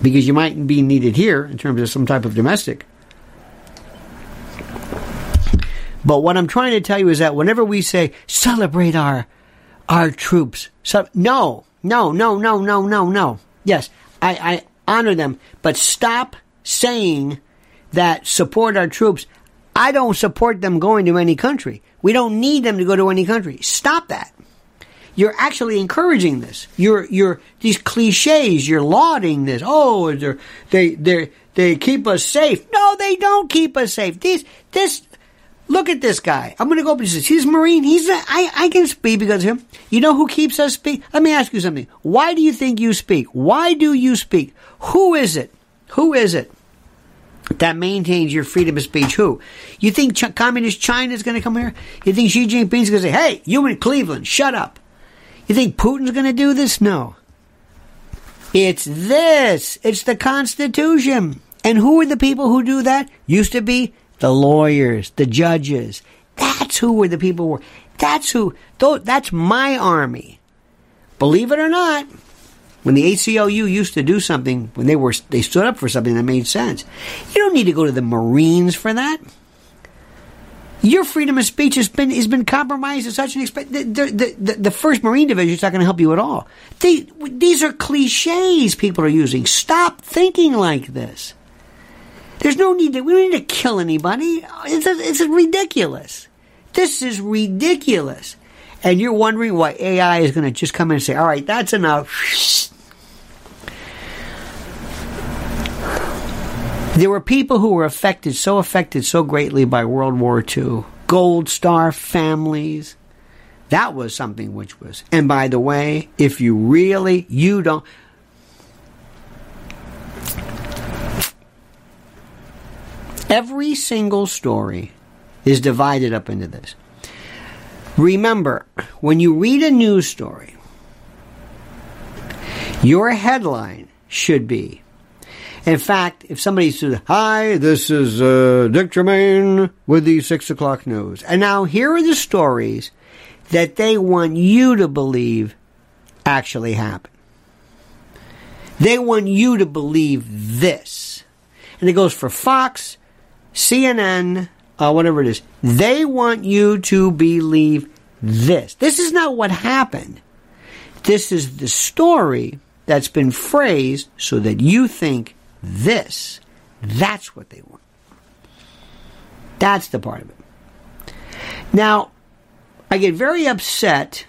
because you might be needed here in terms of some type of domestic. But what I'm trying to tell you is that whenever we say celebrate our our troops, so, no, no, no, no, no, no, no. Yes, I, I honor them, but stop saying that support our troops. I don't support them going to any country. We don't need them to go to any country. Stop that you're actually encouraging this. You're you're these cliches. You're lauding this. Oh, they they they keep us safe. No, they don't keep us safe. These this. Look at this guy. I'm going to go up and say, he's Marine. He's a, I, I can speak because of him. You know who keeps us speak? Let me ask you something. Why do you think you speak? Why do you speak? Who is it? Who is it? that maintains your freedom of speech. Who? You think Ch- communist China is going to come here? You think Xi Jinping is going to say, "Hey, you in Cleveland, shut up"? You think Putin's going to do this? No. It's this. It's the Constitution. And who are the people who do that? Used to be the lawyers, the judges. That's who were the people were. That's who. That's my army. Believe it or not, when the ACLU used to do something, when they were they stood up for something that made sense, you don't need to go to the Marines for that. Your freedom of speech has been has been compromised to such an extent. The, the, the, the first Marine Division is not going to help you at all. These are cliches people are using. Stop thinking like this. There's no need to. We don't need to kill anybody. It's it's ridiculous. This is ridiculous. And you're wondering why AI is going to just come in and say, "All right, that's enough." There were people who were affected, so affected so greatly by World War II. Gold Star families. That was something which was. And by the way, if you really, you don't. Every single story is divided up into this. Remember, when you read a news story, your headline should be in fact, if somebody says, Hi, this is uh, Dick Germain with the 6 o'clock news. And now here are the stories that they want you to believe actually happened. They want you to believe this. And it goes for Fox, CNN, uh, whatever it is. They want you to believe this. This is not what happened. This is the story that's been phrased so that you think this. That's what they want. That's the part of it. Now, I get very upset,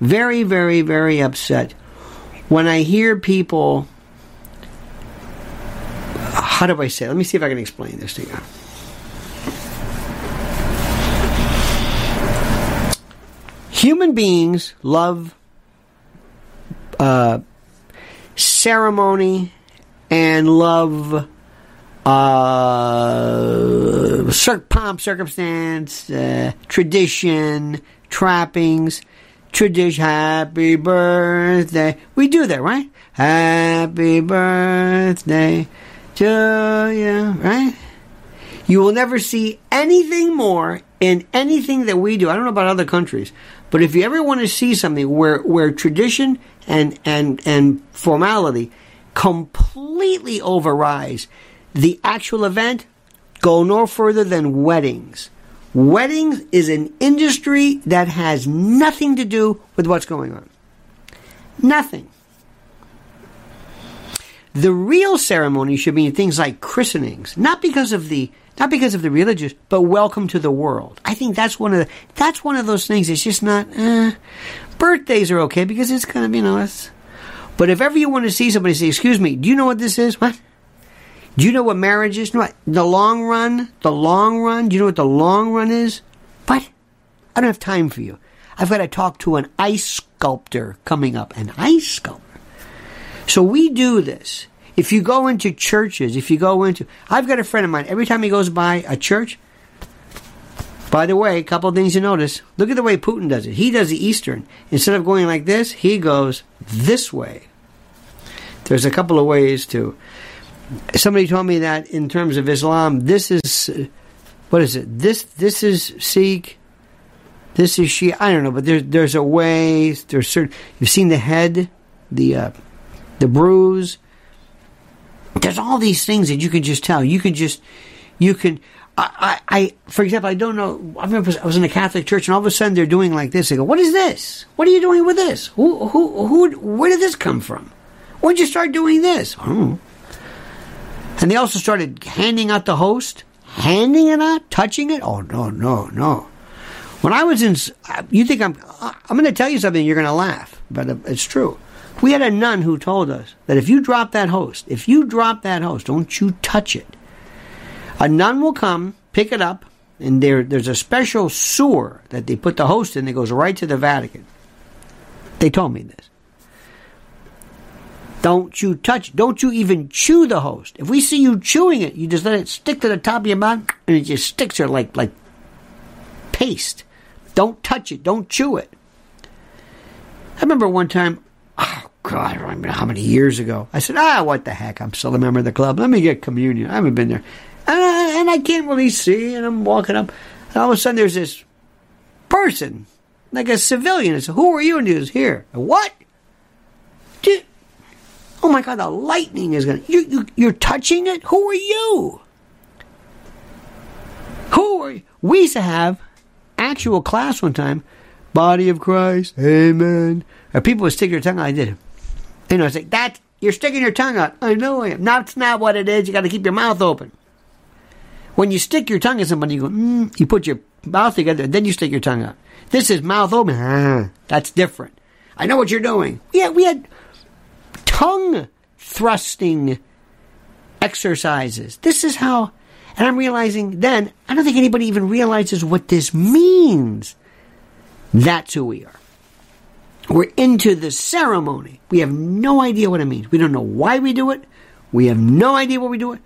very, very, very upset when I hear people. How do I say? It? Let me see if I can explain this to you. Human beings love uh, ceremony and love uh, cir- pomp, circumstance, uh, tradition, trappings, tradition. Happy birthday. We do that, right? Happy birthday to you, right? You will never see anything more in anything that we do. I don't know about other countries, but if you ever want to see something where, where tradition and, and, and formality completely overrides the actual event, go no further than weddings. Weddings is an industry that has nothing to do with what's going on. Nothing. The real ceremony should be things like christenings, not because of the not because of the religious, but welcome to the world. I think that's one of the, that's one of those things. It's just not. Eh. Birthdays are okay because it's kind of you know. It's, but if ever you want to see somebody say, "Excuse me, do you know what this is?" What? Do you know what marriage is? what? The long run. The long run. Do you know what the long run is? What? I don't have time for you. I've got to talk to an ice sculptor coming up. An ice sculptor. So we do this. If you go into churches, if you go into, I've got a friend of mine. Every time he goes by a church, by the way, a couple of things you notice. Look at the way Putin does it. He does the Eastern. Instead of going like this, he goes this way. There's a couple of ways to. Somebody told me that in terms of Islam, this is what is it? This this is Sikh. This is Shia. I don't know, but there's there's a way. There's certain. You've seen the head, the uh, the bruise. There's all these things that you can just tell. You can just you can. I, I, for example, I don't know. I remember I was in a Catholic church, and all of a sudden they're doing like this. They go, "What is this? What are you doing with this? Who, who, who? Where did this come from? When'd you start doing this?" And they also started handing out the host, handing it out, touching it. Oh no, no, no! When I was in, uh, you think I'm? Uh, I'm going to tell you something. You're going to laugh, but it's true. We had a nun who told us that if you drop that host, if you drop that host, don't you touch it. A nun will come, pick it up, and there, there's a special sewer that they put the host in that goes right to the Vatican. They told me this. Don't you touch, don't you even chew the host. If we see you chewing it, you just let it stick to the top of your mouth and it just sticks there like, like paste. Don't touch it, don't chew it. I remember one time, oh God, I don't remember how many years ago, I said, ah, what the heck, I'm still a member of the club. Let me get communion. I haven't been there. And I, can't really see, and I'm walking up. And all of a sudden, there's this person, like a civilian. Who are you? And he was here. What? Oh my God, the lightning is going to. You, you, you're touching it? Who are you? Who are you? We used to have actual class one time. Body of Christ, Amen. And people would stick their tongue out. I did. You know, it's like that. You're sticking your tongue out. I know I am. That's not what it is. You got to keep your mouth open. When you stick your tongue at somebody, you go. Mm, you put your mouth together, then you stick your tongue out. This is mouth open. Ah, that's different. I know what you're doing. Yeah, we had tongue thrusting exercises. This is how. And I'm realizing then, I don't think anybody even realizes what this means. That's who we are. We're into the ceremony. We have no idea what it means. We don't know why we do it. We have no idea what we do it.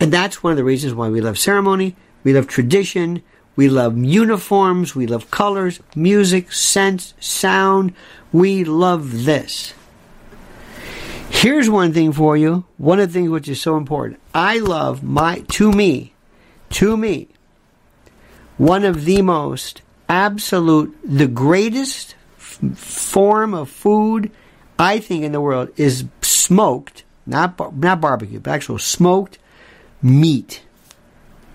And that's one of the reasons why we love ceremony. We love tradition. We love uniforms. We love colors, music, scents, sound. We love this. Here's one thing for you. One of the things which is so important. I love my, to me, to me, one of the most absolute, the greatest f- form of food I think in the world is smoked, not bar- not barbecue, but actual smoked meat.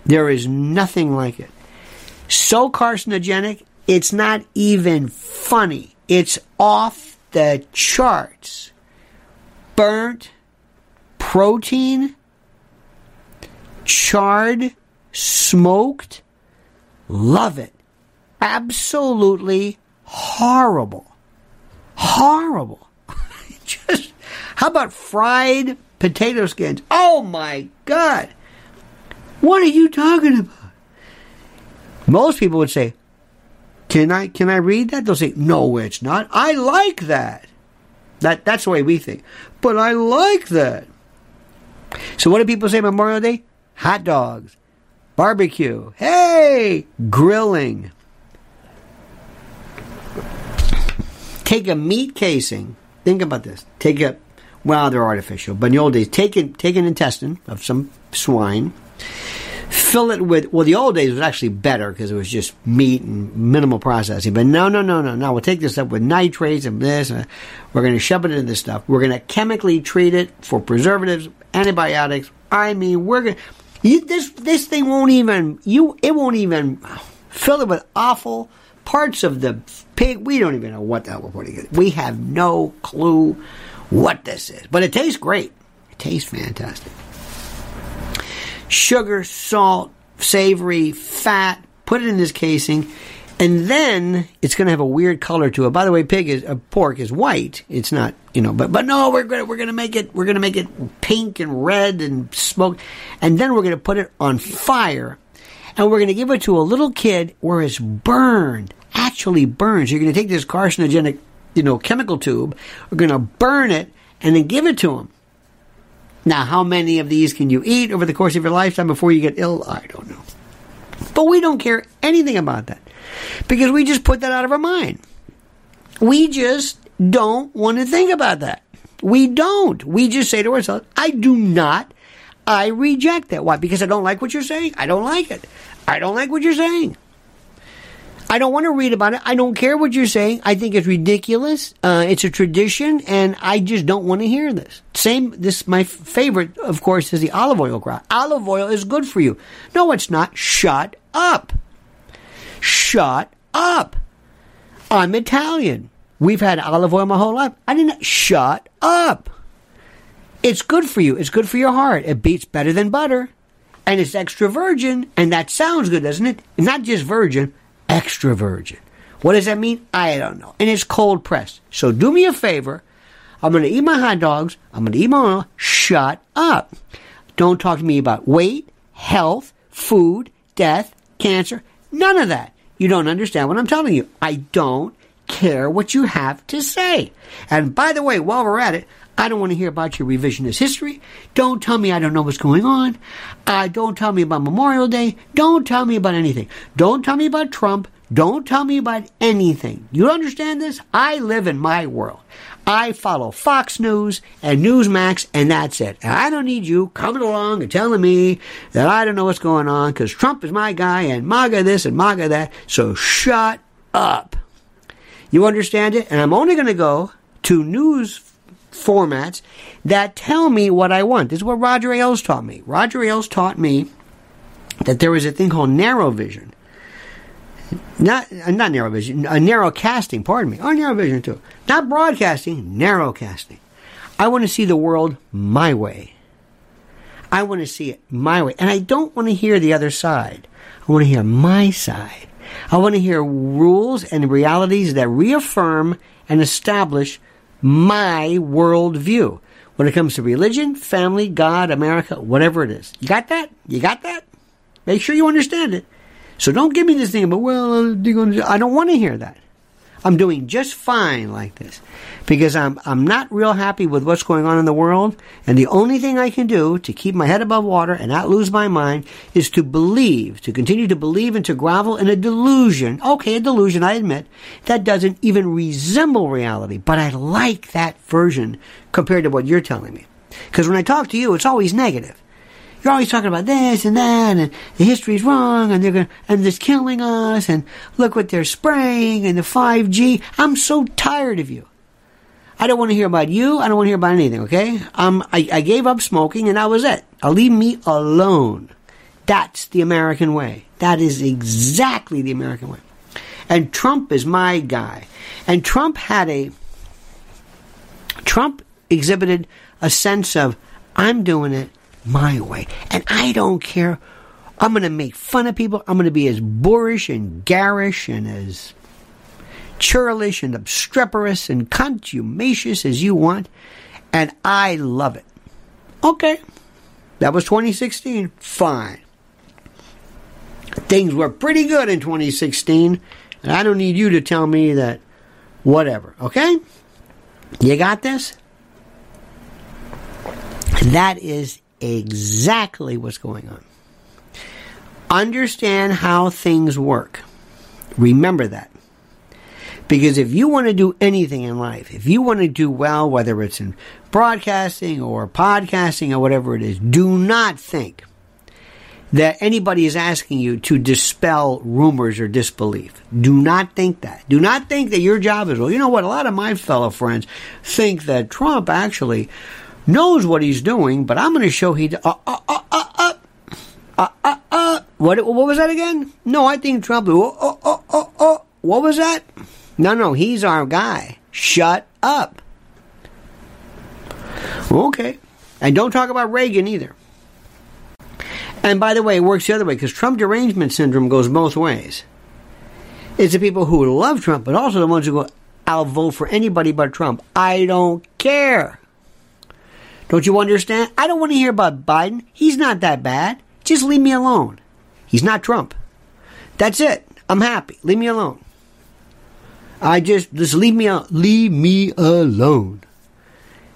There is nothing like it. So carcinogenic, it's not even funny. It's off the charts. Burnt protein, charred, smoked, love it absolutely horrible. Horrible. Just, how about fried potato skins? Oh my God. What are you talking about? Most people would say, can I, can I read that? They'll say, no, it's not. I like that. That, that's the way we think. But I like that. So what do people say Memorial Day? Hot dogs, barbecue, hey, grilling. take a meat casing. Think about this. Take a, well, they're artificial, but in the old days, take it, take an intestine of some swine, fill it with. Well, the old days was actually better because it was just meat and minimal processing. But no, no, no, no, no. We'll take this up with nitrates and this. And we're going to shove it into this stuff. We're going to chemically treat it for preservatives, antibiotics. I mean, we're going. to this this thing won't even you. It won't even fill it with awful parts of the pig. We don't even know what the hell we're putting in. We have no clue what this is. But it tastes great. It tastes fantastic. Sugar, salt, savory, fat, put it in this casing, and then it's going to have a weird color to it. By the way, pig is uh, pork is white. It's not, you know, but but no, we're gonna we're going to make it we're going to make it pink and red and smoke, and then we're going to put it on fire, and we're going to give it to a little kid where it's burned actually burns. You're going to take this carcinogenic, you know, chemical tube, we're going to burn it, and then give it to them. Now, how many of these can you eat over the course of your lifetime before you get ill? I don't know. But we don't care anything about that because we just put that out of our mind. We just don't want to think about that. We don't. We just say to ourselves, I do not. I reject that. Why? Because I don't like what you're saying. I don't like it. I don't like what you're saying. I don't want to read about it. I don't care what you're saying. I think it's ridiculous. Uh, it's a tradition, and I just don't want to hear this. Same. This my favorite, of course, is the olive oil crowd. Olive oil is good for you. No, it's not. Shut up. Shut up. I'm Italian. We've had olive oil my whole life. I didn't. Shut up. It's good for you. It's good for your heart. It beats better than butter. And it's extra virgin, and that sounds good, doesn't it? Not just virgin, extra virgin. What does that mean? I don't know. And it's cold pressed. So do me a favor. I'm going to eat my hot dogs. I'm going to eat my oil. Shut up. Don't talk to me about weight, health, food, death, cancer. None of that. You don't understand what I'm telling you. I don't care what you have to say. And by the way, while we're at it, I don't want to hear about your revisionist history. Don't tell me I don't know what's going on. Uh, don't tell me about Memorial Day. Don't tell me about anything. Don't tell me about Trump. Don't tell me about anything. You understand this? I live in my world. I follow Fox News and Newsmax, and that's it. And I don't need you coming along and telling me that I don't know what's going on because Trump is my guy and MAGA this and MAGA that. So shut up. You understand it? And I'm only going to go to news formats that tell me what I want. This is what Roger Ailes taught me. Roger Ailes taught me that there was a thing called narrow vision. Not uh, not narrow vision, a narrow casting, pardon me. Or narrow vision too. Not broadcasting, narrow casting. I want to see the world my way. I want to see it my way. And I don't want to hear the other side. I want to hear my side. I want to hear rules and realities that reaffirm and establish my worldview when it comes to religion, family, God, America, whatever it is. You got that? You got that? Make sure you understand it. So don't give me this thing about, well, I don't want to hear that. I'm doing just fine like this because I'm, I'm not real happy with what's going on in the world. And the only thing I can do to keep my head above water and not lose my mind is to believe, to continue to believe and to grovel in a delusion. Okay, a delusion, I admit, that doesn't even resemble reality, but I like that version compared to what you're telling me. Because when I talk to you, it's always negative. You're always talking about this and that, and the history's wrong, and they're going and it's killing us, and look what they're spraying, and the 5G. I'm so tired of you. I don't want to hear about you. I don't want to hear about anything. Okay? Um, I, I gave up smoking, and that was it. I'll leave me alone. That's the American way. That is exactly the American way. And Trump is my guy. And Trump had a Trump exhibited a sense of I'm doing it my way. And I don't care. I'm going to make fun of people. I'm going to be as boorish and garish and as churlish and obstreperous and contumacious as you want. And I love it. Okay. That was 2016. Fine. Things were pretty good in 2016. And I don't need you to tell me that whatever. Okay? You got this? That is exactly what's going on. Understand how things work. Remember that. Because if you want to do anything in life, if you want to do well, whether it's in broadcasting or podcasting or whatever it is, do not think that anybody is asking you to dispel rumors or disbelief. Do not think that. Do not think that your job is, well, you know what? A lot of my fellow friends think that Trump actually knows what he's doing, but I'm going to show he. Uh, uh, uh, uh, uh, uh, uh, uh, what, what was that again? No, I think Trump. Oh, oh, oh, oh, oh. What was that? No, no, he's our guy. Shut up. Okay. And don't talk about Reagan either. And by the way, it works the other way because Trump derangement syndrome goes both ways. It's the people who love Trump, but also the ones who go, I'll vote for anybody but Trump. I don't care. Don't you understand? I don't want to hear about Biden. He's not that bad. Just leave me alone. He's not Trump. That's it. I'm happy. Leave me alone. I just just leave me alone. leave me alone.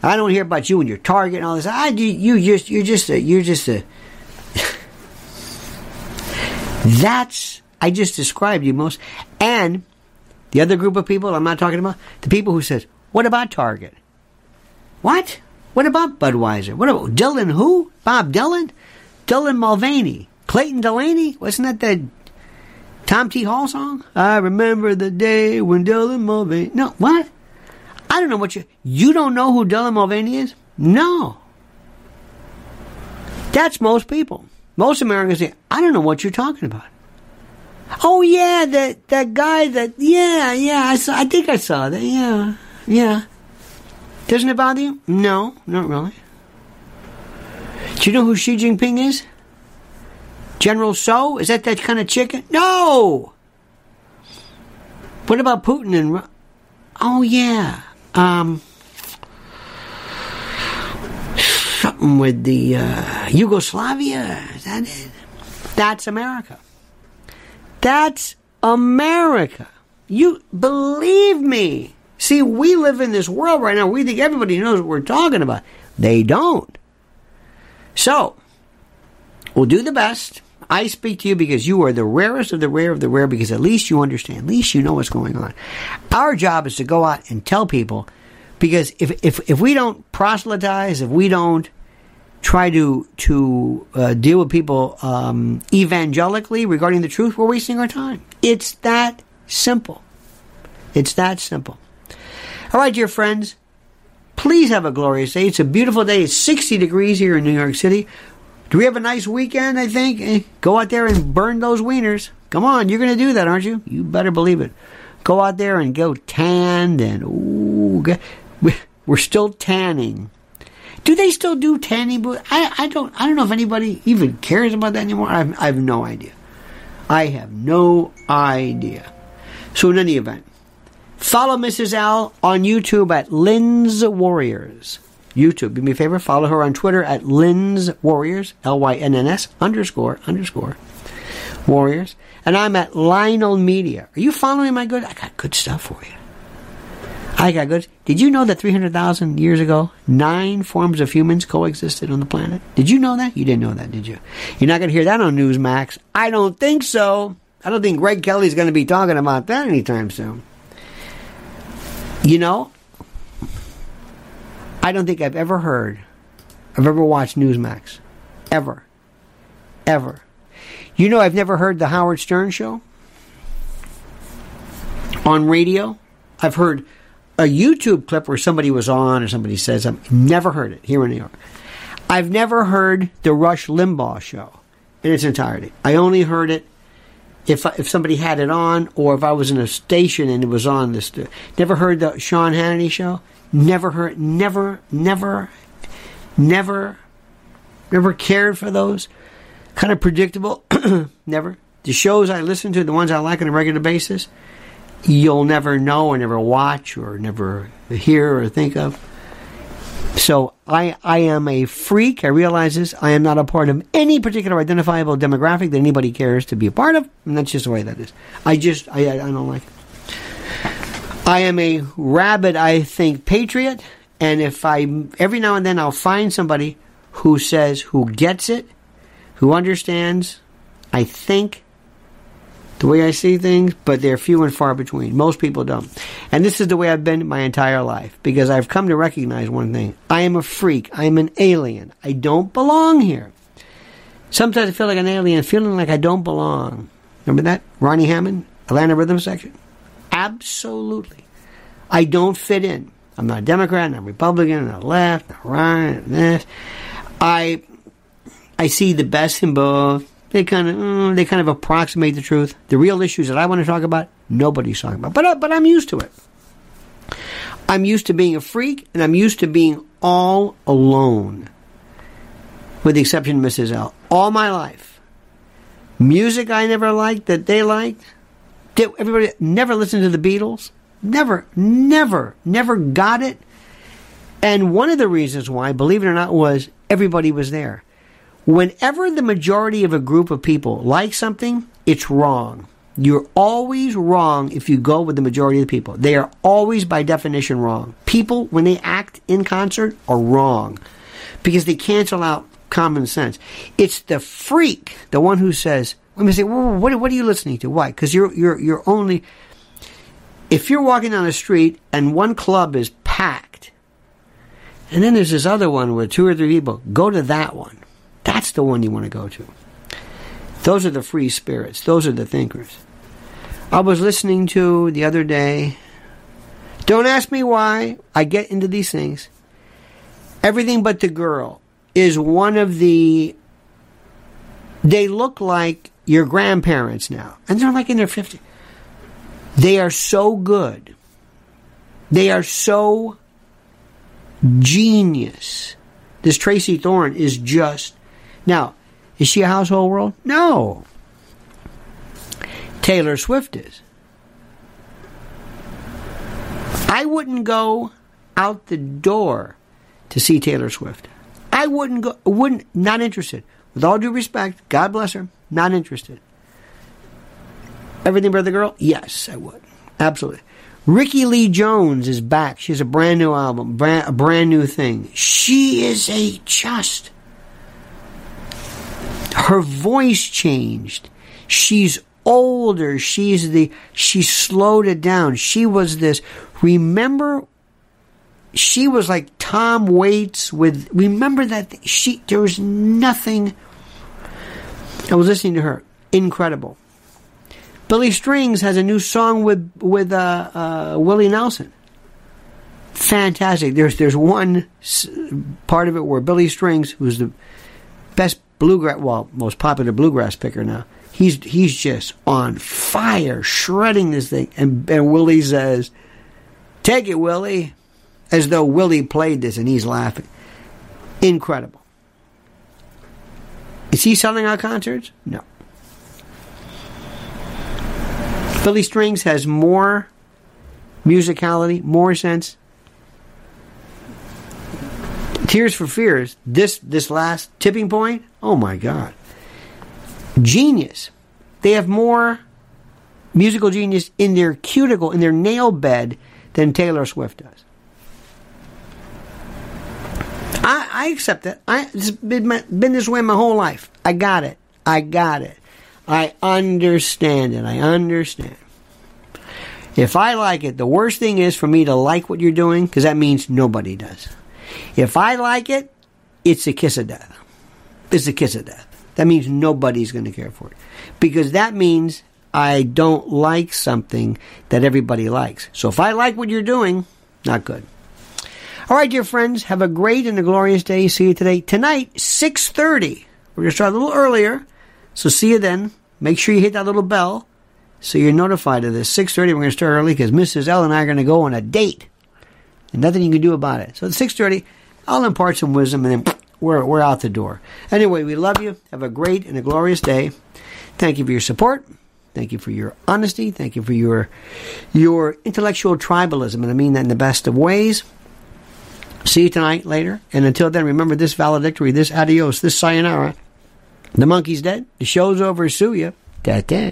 I don't hear about you and your target and all this. I you just you're just a you're just a. That's I just described you most, and the other group of people I'm not talking about the people who says, "What about Target? What? What about Budweiser? What about Dylan who? Bob Dylan? Dylan Mulvaney? Clayton Delaney? Wasn't that the Tom T. Hall song? I remember the day when Dylan Mulvaney. No, what? I don't know what you. You don't know who Dylan Mulvaney is? No. That's most people. Most Americans say, I don't know what you're talking about. Oh yeah, that that guy that yeah yeah I saw I think I saw that yeah yeah doesn't it bother you? No, not really. Do you know who Xi Jinping is? General Tso? Is that that kind of chicken? No! What about Putin and. Oh, yeah. Um. Something with the uh, Yugoslavia. Is that it? That's America. That's America. You believe me. See, we live in this world right now. We think everybody knows what we're talking about. They don't. So, we'll do the best. I speak to you because you are the rarest of the rare of the rare because at least you understand. At least you know what's going on. Our job is to go out and tell people because if, if, if we don't proselytize, if we don't try to to uh, deal with people um, evangelically regarding the truth, we're wasting our time. It's that simple. It's that simple. All right, dear friends, please have a glorious day. It's a beautiful day. It's 60 degrees here in New York City. Do we have a nice weekend? I think. Eh, go out there and burn those wieners. Come on, you're going to do that, aren't you? You better believe it. Go out there and go tanned and ooh, we're still tanning. Do they still do tanning booths? I, I don't I don't know if anybody even cares about that anymore. I have, I have no idea. I have no idea. So in any event, follow Mrs. L on YouTube at Lynn's Warriors. YouTube. Do me a favor, follow her on Twitter at Lynn's Warriors, L Y N N S underscore underscore Warriors. And I'm at Lionel Media. Are you following my good? I got good stuff for you. I got good. Did you know that 300,000 years ago, nine forms of humans coexisted on the planet? Did you know that? You didn't know that, did you? You're not going to hear that on Newsmax. I don't think so. I don't think Greg Kelly's going to be talking about that anytime soon. You know, I don't think I've ever heard, I've ever watched Newsmax. Ever. Ever. You know, I've never heard the Howard Stern show on radio. I've heard a YouTube clip where somebody was on or somebody says I've Never heard it here in New York. I've never heard the Rush Limbaugh show in its entirety. I only heard it if if somebody had it on or if I was in a station and it was on this. Never heard the Sean Hannity show. Never heard. Never. Never. Never. Never cared for those. Kind of predictable. never. The shows I listen to, the ones I like on a regular basis you'll never know or never watch or never hear or think of. So I, I am a freak. I realize this. I am not a part of any particular identifiable demographic that anybody cares to be a part of, and that's just the way that is. I just I, I don't like it. I am a rabid, I think, patriot, and if I every now and then I'll find somebody who says who gets it, who understands. I think the way I see things, but they're few and far between. Most people don't. And this is the way I've been my entire life because I've come to recognize one thing. I am a freak. I am an alien. I don't belong here. Sometimes I feel like an alien, feeling like I don't belong. Remember that? Ronnie Hammond, Atlanta Rhythm Section? Absolutely. I don't fit in. I'm not a Democrat, I'm not Republican, not left, not right, this. I I see the best in both. They kind of mm, they kind of approximate the truth. The real issues that I want to talk about, nobody's talking about. But uh, but I'm used to it. I'm used to being a freak, and I'm used to being all alone, with the exception of Mrs. L. All my life, music I never liked that they liked. Did everybody never listened to the Beatles? Never, never, never got it. And one of the reasons why, believe it or not, was everybody was there. Whenever the majority of a group of people like something, it's wrong. You're always wrong if you go with the majority of the people. They are always, by definition, wrong. People, when they act in concert, are wrong because they cancel out common sense. It's the freak, the one who says, "Let me say, what, what are you listening to? Why? Because you're you're you're only. If you're walking down the street and one club is packed, and then there's this other one with two or three people, go to that one. That's the one you want to go to. Those are the free spirits. Those are the thinkers. I was listening to the other day. Don't ask me why I get into these things. Everything but the girl is one of the. They look like your grandparents now, and they're like in their 50s. They are so good. They are so genius. This Tracey Thorn is just now, is she a household world? No. Taylor Swift is. I wouldn't go out the door to see Taylor Swift. I wouldn't go, wouldn't, not interested. With all due respect, God bless her, not interested. Everything But the Girl? Yes, I would. Absolutely. Rickie Lee Jones is back. She has a brand new album, brand, a brand new thing. She is a just Her voice changed. She's older. She's the she slowed it down. She was this. Remember, she was like Tom Waits with. Remember that she there was nothing. I was listening to her. Incredible. Billy Strings has a new song with with uh, uh, Willie Nelson. Fantastic. There's there's one part of it where Billy Strings, who's the best bluegrass, well, most popular bluegrass picker now, he's he's just on fire, shredding this thing, and and Willie says, "Take it, Willie," as though Willie played this, and he's laughing. Incredible. Is he selling out concerts? No. Billy Strings has more musicality, more sense. Tears for Fears, this this last tipping point, oh my god. Genius. They have more musical genius in their cuticle, in their nail bed, than Taylor Swift does. I, I accept it. I, it's been, been this way my whole life. I got it. I got it. I understand it. I understand. If I like it, the worst thing is for me to like what you're doing because that means nobody does. If I like it, it's a kiss of death. It's a kiss of death. That means nobody's going to care for it because that means I don't like something that everybody likes. So if I like what you're doing, not good. All right, dear friends, have a great and a glorious day. See you today. Tonight, 6.30. We're going to start a little earlier. So see you then. Make sure you hit that little bell so you're notified of this. 6.30, we're going to start early because Mrs. L and I are going to go on a date. And nothing you can do about it. So at 6.30, I'll impart some wisdom and then we're, we're out the door. Anyway, we love you. Have a great and a glorious day. Thank you for your support. Thank you for your honesty. Thank you for your your intellectual tribalism, and I mean that in the best of ways. See you tonight, later. And until then, remember this valedictory, this adios, this sayonara. The monkey's dead. The show's over. Sue you. Ta-ta.